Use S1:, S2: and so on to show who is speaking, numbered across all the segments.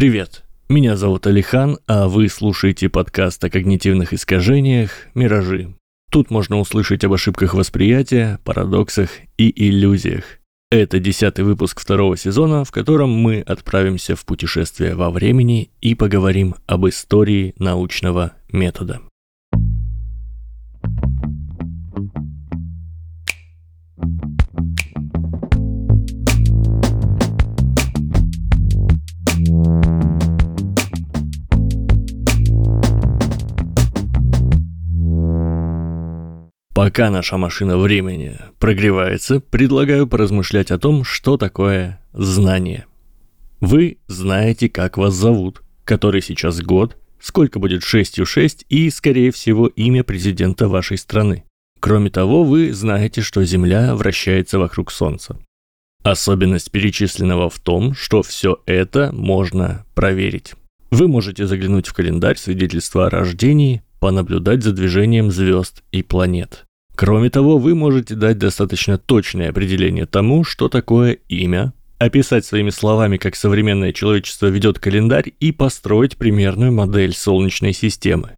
S1: Привет, меня зовут Алихан, а вы слушаете подкаст о когнитивных искажениях «Миражи». Тут можно услышать об ошибках восприятия, парадоксах и иллюзиях. Это десятый выпуск второго сезона, в котором мы отправимся в путешествие во времени и поговорим об истории научного метода. Пока наша машина времени прогревается, предлагаю поразмышлять о том, что такое знание. Вы знаете, как вас зовут, который сейчас год, сколько будет 6 6 и, скорее всего, имя президента вашей страны. Кроме того, вы знаете, что Земля вращается вокруг Солнца. Особенность перечисленного в том, что все это можно проверить. Вы можете заглянуть в календарь свидетельства о рождении, понаблюдать за движением звезд и планет. Кроме того, вы можете дать достаточно точное определение тому, что такое имя, описать своими словами, как современное человечество ведет календарь и построить примерную модель Солнечной системы.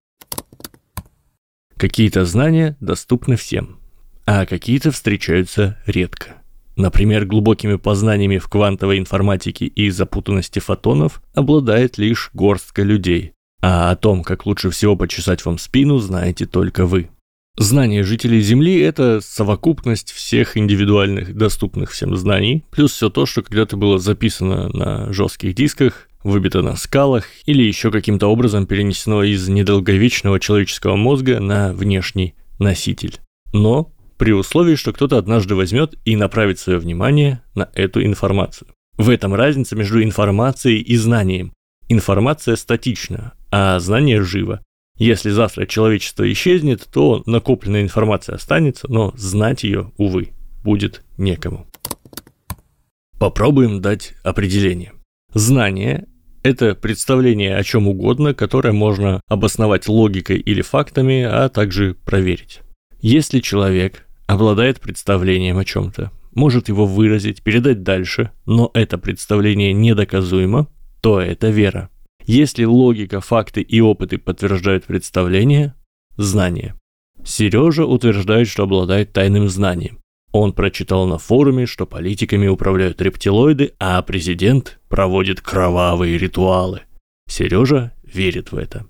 S1: Какие-то знания доступны всем, а какие-то встречаются редко. Например, глубокими познаниями в квантовой информатике и запутанности фотонов обладает лишь горстка людей, а о том, как лучше всего почесать вам спину, знаете только вы. Знание жителей Земли – это совокупность всех индивидуальных доступных всем знаний, плюс все то, что когда-то было записано на жестких дисках, выбито на скалах или еще каким-то образом перенесено из недолговечного человеческого мозга на внешний носитель. Но при условии, что кто-то однажды возьмет и направит свое внимание на эту информацию. В этом разница между информацией и знанием. Информация статична, а знание живо. Если завтра человечество исчезнет, то накопленная информация останется, но знать ее, увы, будет некому. Попробуем дать определение. Знание – это представление о чем угодно, которое можно обосновать логикой или фактами, а также проверить. Если человек обладает представлением о чем-то, может его выразить, передать дальше, но это представление недоказуемо, то это вера. Если логика, факты и опыты подтверждают представление, знание. Сережа утверждает, что обладает тайным знанием. Он прочитал на форуме, что политиками управляют рептилоиды, а президент проводит кровавые ритуалы. Сережа верит в это.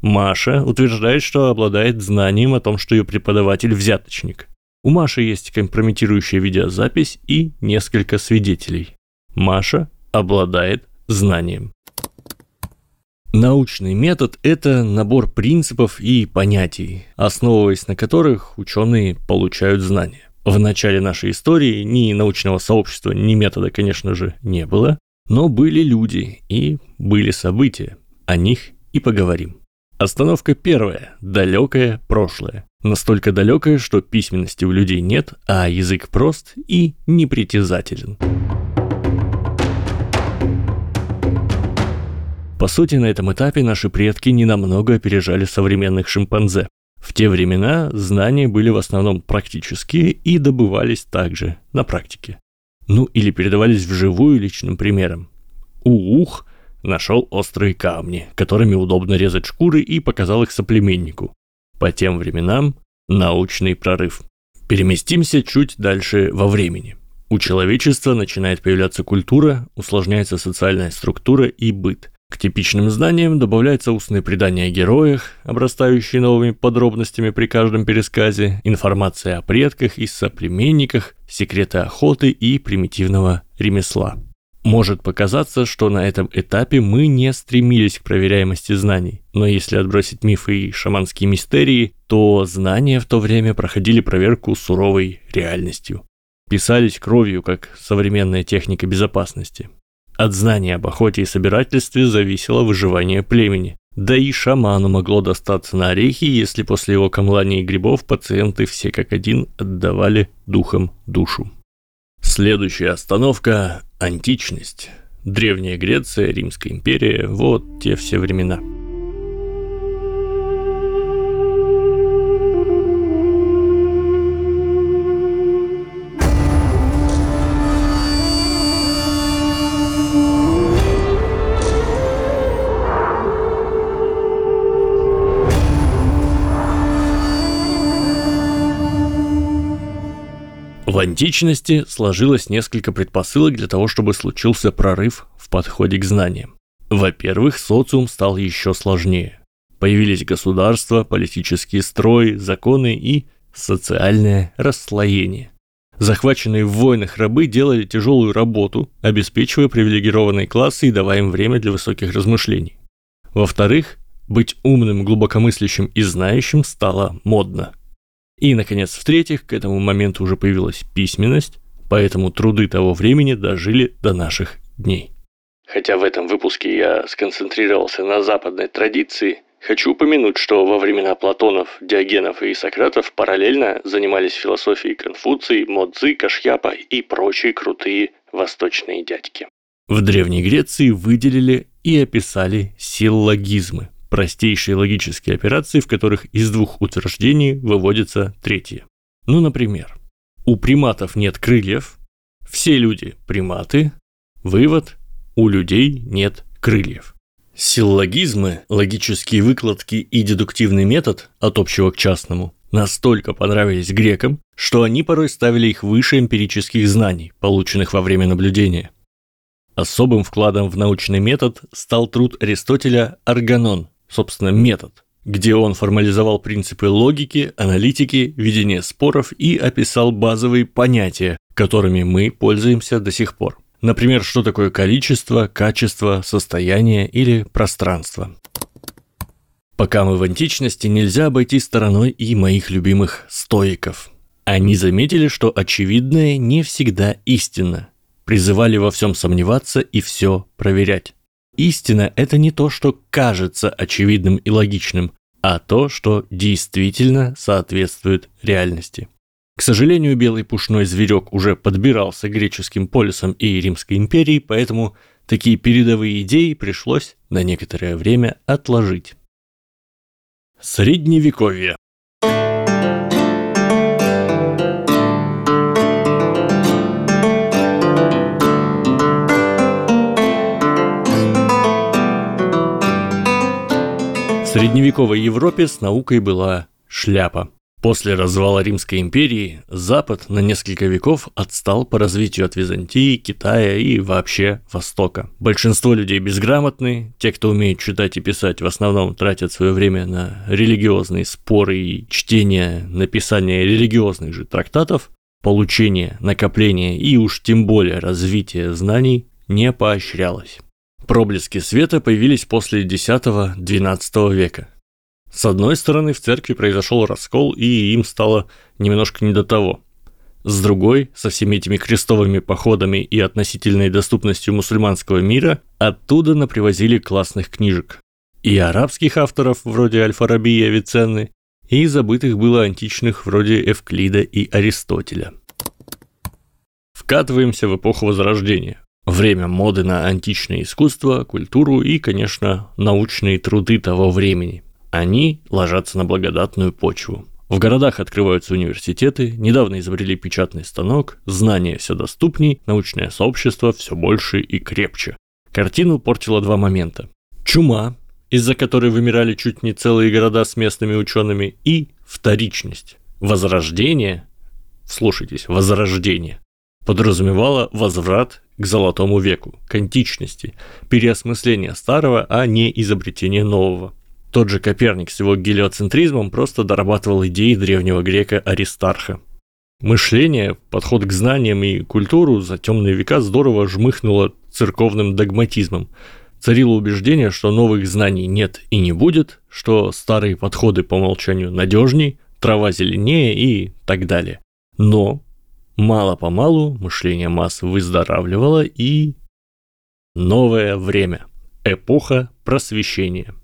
S1: Маша утверждает, что обладает знанием о том, что ее преподаватель взяточник. У Маши есть компрометирующая видеозапись и несколько свидетелей. Маша обладает знанием. Научный метод – это набор принципов и понятий, основываясь на которых ученые получают знания. В начале нашей истории ни научного сообщества, ни метода, конечно же, не было, но были люди и были события. О них и поговорим. Остановка первая – далекое прошлое. Настолько далекое, что письменности у людей нет, а язык прост и непритязателен. По сути, на этом этапе наши предки ненамного опережали современных шимпанзе. В те времена знания были в основном практические и добывались также на практике. Ну или передавались вживую личным примером. Ух нашел острые камни, которыми удобно резать шкуры и показал их соплеменнику. По тем временам научный прорыв. Переместимся чуть дальше во времени. У человечества начинает появляться культура, усложняется социальная структура и быт – к типичным знаниям добавляется устные предания о героях, обрастающие новыми подробностями при каждом пересказе, информация о предках и соплеменниках, секреты охоты и примитивного ремесла. Может показаться, что на этом этапе мы не стремились к проверяемости знаний, но если отбросить мифы и шаманские мистерии, то знания в то время проходили проверку суровой реальностью. Писались кровью, как современная техника безопасности. От знания об охоте и собирательстве зависело выживание племени. Да и шаману могло достаться на орехи, если после его камлания и грибов пациенты все как один отдавали духом душу. Следующая остановка – античность. Древняя Греция, Римская империя – вот те все времена – античности сложилось несколько предпосылок для того, чтобы случился прорыв в подходе к знаниям. Во-первых, социум стал еще сложнее. Появились государства, политические строи, законы и социальное расслоение. Захваченные в войнах рабы делали тяжелую работу, обеспечивая привилегированные классы и давая им время для высоких размышлений. Во-вторых, быть умным, глубокомыслящим и знающим стало модно. И, наконец, в-третьих, к этому моменту уже появилась письменность, поэтому труды того времени дожили до наших дней. Хотя в этом выпуске я сконцентрировался на западной традиции, хочу упомянуть, что во времена Платонов, Диогенов и Сократов параллельно занимались философией Конфуций, Модзы, Кашьяпа и прочие крутые восточные дядьки. В Древней Греции выделили и описали силлогизмы, простейшие логические операции, в которых из двух утверждений выводится третье. Ну, например, у приматов нет крыльев, все люди приматы, вывод – у людей нет крыльев. Силлогизмы, логические выкладки и дедуктивный метод от общего к частному настолько понравились грекам, что они порой ставили их выше эмпирических знаний, полученных во время наблюдения. Особым вкладом в научный метод стал труд Аристотеля «Арганон», собственно, метод, где он формализовал принципы логики, аналитики, ведения споров и описал базовые понятия, которыми мы пользуемся до сих пор. Например, что такое количество, качество, состояние или пространство. Пока мы в античности, нельзя обойти стороной и моих любимых стоиков. Они заметили, что очевидное не всегда истинно, призывали во всем сомневаться и все проверять. Истина – это не то, что кажется очевидным и логичным, а то, что действительно соответствует реальности. К сожалению, белый пушной зверек уже подбирался греческим полисом и Римской империей, поэтому такие передовые идеи пришлось на некоторое время отложить. Средневековье средневековой Европе с наукой была шляпа. После развала Римской империи Запад на несколько веков отстал по развитию от Византии, Китая и вообще Востока. Большинство людей безграмотны, те, кто умеет читать и писать, в основном тратят свое время на религиозные споры и чтение, написание религиозных же трактатов, получение, накопление и уж тем более развитие знаний не поощрялось. Проблески света появились после X-XII века. С одной стороны, в церкви произошел раскол, и им стало немножко не до того. С другой, со всеми этими крестовыми походами и относительной доступностью мусульманского мира, оттуда напривозили классных книжек. И арабских авторов, вроде Аль-Фараби и Авиценны, и забытых было античных, вроде Эвклида и Аристотеля. Вкатываемся в эпоху Возрождения. Время моды на античное искусство, культуру и, конечно, научные труды того времени. Они ложатся на благодатную почву. В городах открываются университеты, недавно изобрели печатный станок, знания все доступней, научное сообщество все больше и крепче. Картину портило два момента. Чума, из-за которой вымирали чуть не целые города с местными учеными, и вторичность. Возрождение, слушайтесь, возрождение, подразумевало возврат к золотому веку, к античности, переосмысление старого, а не изобретение нового. Тот же Коперник с его гелиоцентризмом просто дорабатывал идеи древнего грека Аристарха. Мышление, подход к знаниям и культуру за темные века здорово жмыхнуло церковным догматизмом. Царило убеждение, что новых знаний нет и не будет, что старые подходы по умолчанию надежней, трава зеленее и так далее. Но Мало-помалу мышление масс выздоравливало и... Новое время. Эпоха просвещения.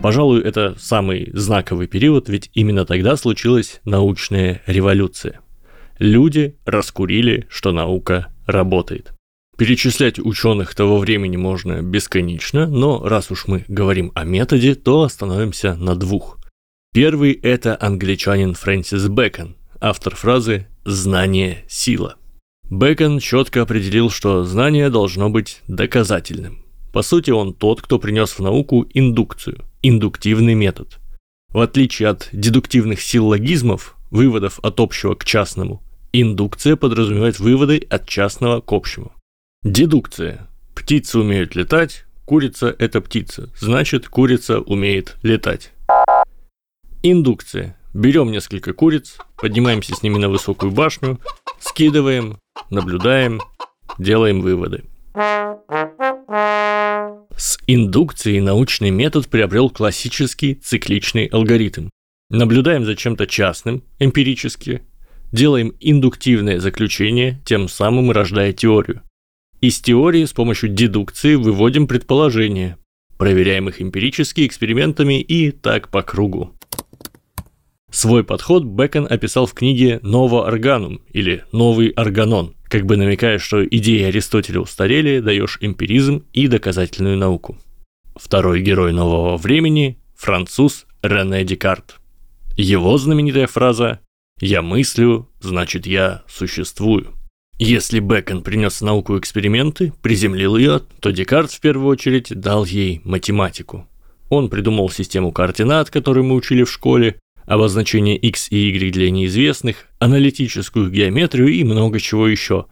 S1: Пожалуй, это самый знаковый период, ведь именно тогда случилась научная революция. Люди раскурили, что наука работает. Перечислять ученых того времени можно бесконечно, но раз уж мы говорим о методе, то остановимся на двух. Первый – это англичанин Фрэнсис Бэкон, автор фразы «знание – сила». Бэкон четко определил, что знание должно быть доказательным. По сути, он тот, кто принес в науку индукцию, индуктивный метод. В отличие от дедуктивных силлогизмов, выводов от общего к частному, индукция подразумевает выводы от частного к общему. Дедукция. Птицы умеют летать, курица – это птица, значит, курица умеет летать. Индукция. Берем несколько куриц, поднимаемся с ними на высокую башню, скидываем, наблюдаем, делаем выводы. С индукцией научный метод приобрел классический цикличный алгоритм. Наблюдаем за чем-то частным, эмпирически, делаем индуктивное заключение, тем самым рождая теорию. Из теории с помощью дедукции выводим предположения, проверяем их эмпирически экспериментами и так по кругу. Свой подход Бекон описал в книге «Novo Organum» или «Новый органон», как бы намекая, что идеи Аристотеля устарели, даешь эмпиризм и доказательную науку. Второй герой нового времени – француз Рене Декарт. Его знаменитая фраза «Я мыслю, значит я существую». Если Бекон принес науку эксперименты, приземлил ее, то Декарт в первую очередь дал ей математику. Он придумал систему координат, которую мы учили в школе, обозначение x и y для неизвестных, аналитическую геометрию и много чего еще.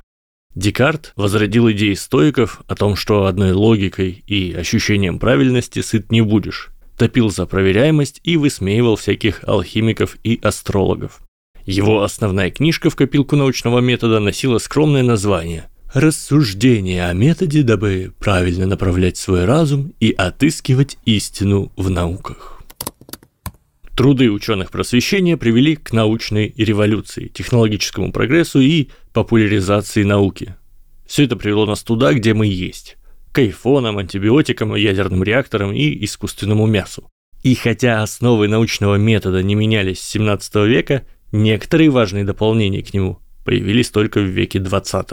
S1: Декарт возродил идеи стоиков о том, что одной логикой и ощущением правильности сыт не будешь, топил за проверяемость и высмеивал всяких алхимиков и астрологов. Его основная книжка в копилку научного метода носила скромное название «Рассуждение о методе, дабы правильно направлять свой разум и отыскивать истину в науках». Труды ученых просвещения привели к научной революции, технологическому прогрессу и популяризации науки. Все это привело нас туда, где мы есть. К айфонам, антибиотикам, ядерным реакторам и искусственному мясу. И хотя основы научного метода не менялись с 17 века, некоторые важные дополнения к нему появились только в веке 20.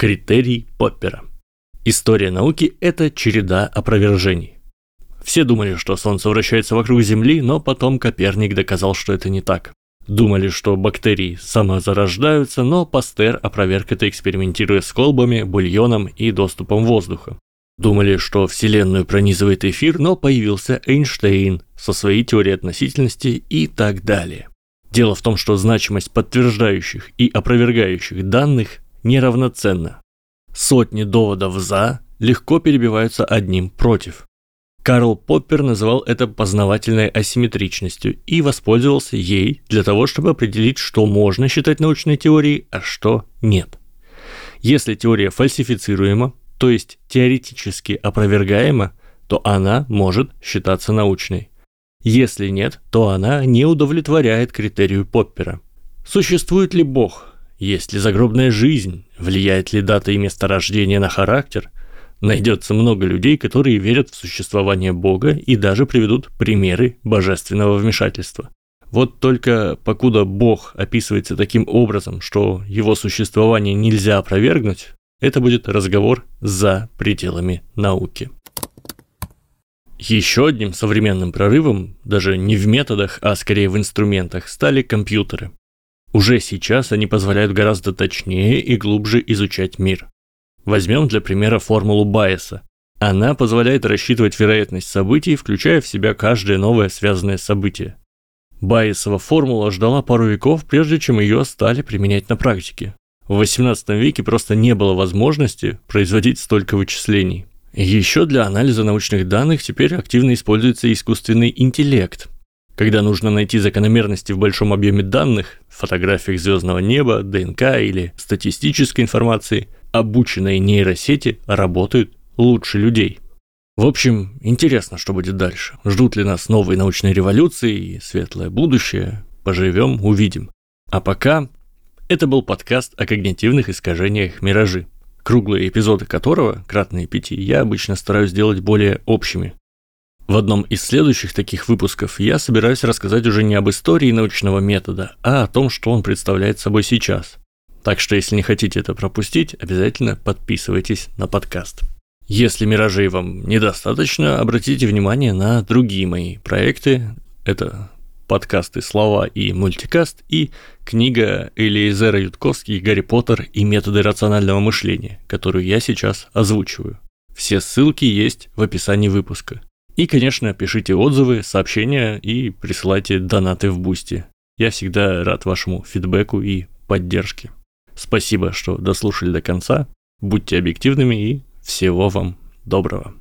S1: Критерий Поппера. История науки – это череда опровержений. Все думали, что Солнце вращается вокруг Земли, но потом Коперник доказал, что это не так. Думали, что бактерии самозарождаются, но Пастер опроверг это, экспериментируя с колбами, бульоном и доступом воздуха. Думали, что Вселенную пронизывает эфир, но появился Эйнштейн со своей теорией относительности и так далее. Дело в том, что значимость подтверждающих и опровергающих данных неравноценно. Сотни доводов «за» легко перебиваются одним «против». Карл Поппер называл это познавательной асимметричностью и воспользовался ей для того, чтобы определить, что можно считать научной теорией, а что нет. Если теория фальсифицируема, то есть теоретически опровергаема, то она может считаться научной. Если нет, то она не удовлетворяет критерию Поппера. Существует ли Бог? Есть ли загробная жизнь? Влияет ли дата и место рождения на характер? Найдется много людей, которые верят в существование Бога и даже приведут примеры божественного вмешательства. Вот только покуда Бог описывается таким образом, что его существование нельзя опровергнуть, это будет разговор за пределами науки. Еще одним современным прорывом, даже не в методах, а скорее в инструментах, стали компьютеры. Уже сейчас они позволяют гораздо точнее и глубже изучать мир. Возьмем для примера формулу Байеса. Она позволяет рассчитывать вероятность событий, включая в себя каждое новое связанное событие. Байесова формула ждала пару веков, прежде чем ее стали применять на практике. В 18 веке просто не было возможности производить столько вычислений. Еще для анализа научных данных теперь активно используется искусственный интеллект – когда нужно найти закономерности в большом объеме данных, фотографиях звездного неба, ДНК или статистической информации, обученные нейросети работают лучше людей. В общем, интересно, что будет дальше. Ждут ли нас новые научные революции и светлое будущее? Поживем, увидим. А пока это был подкаст о когнитивных искажениях «Миражи», круглые эпизоды которого, кратные пяти, я обычно стараюсь сделать более общими, в одном из следующих таких выпусков я собираюсь рассказать уже не об истории научного метода, а о том, что он представляет собой сейчас. Так что, если не хотите это пропустить, обязательно подписывайтесь на подкаст. Если миражей вам недостаточно, обратите внимание на другие мои проекты. Это подкасты «Слова» и «Мультикаст» и книга Элиезера Ютковский «Гарри Поттер и методы рационального мышления», которую я сейчас озвучиваю. Все ссылки есть в описании выпуска. И, конечно, пишите отзывы, сообщения и присылайте донаты в Бусти. Я всегда рад вашему feedback у и поддержке. Спасибо, что дослушали до конца. Будьте объективными и всего вам доброго.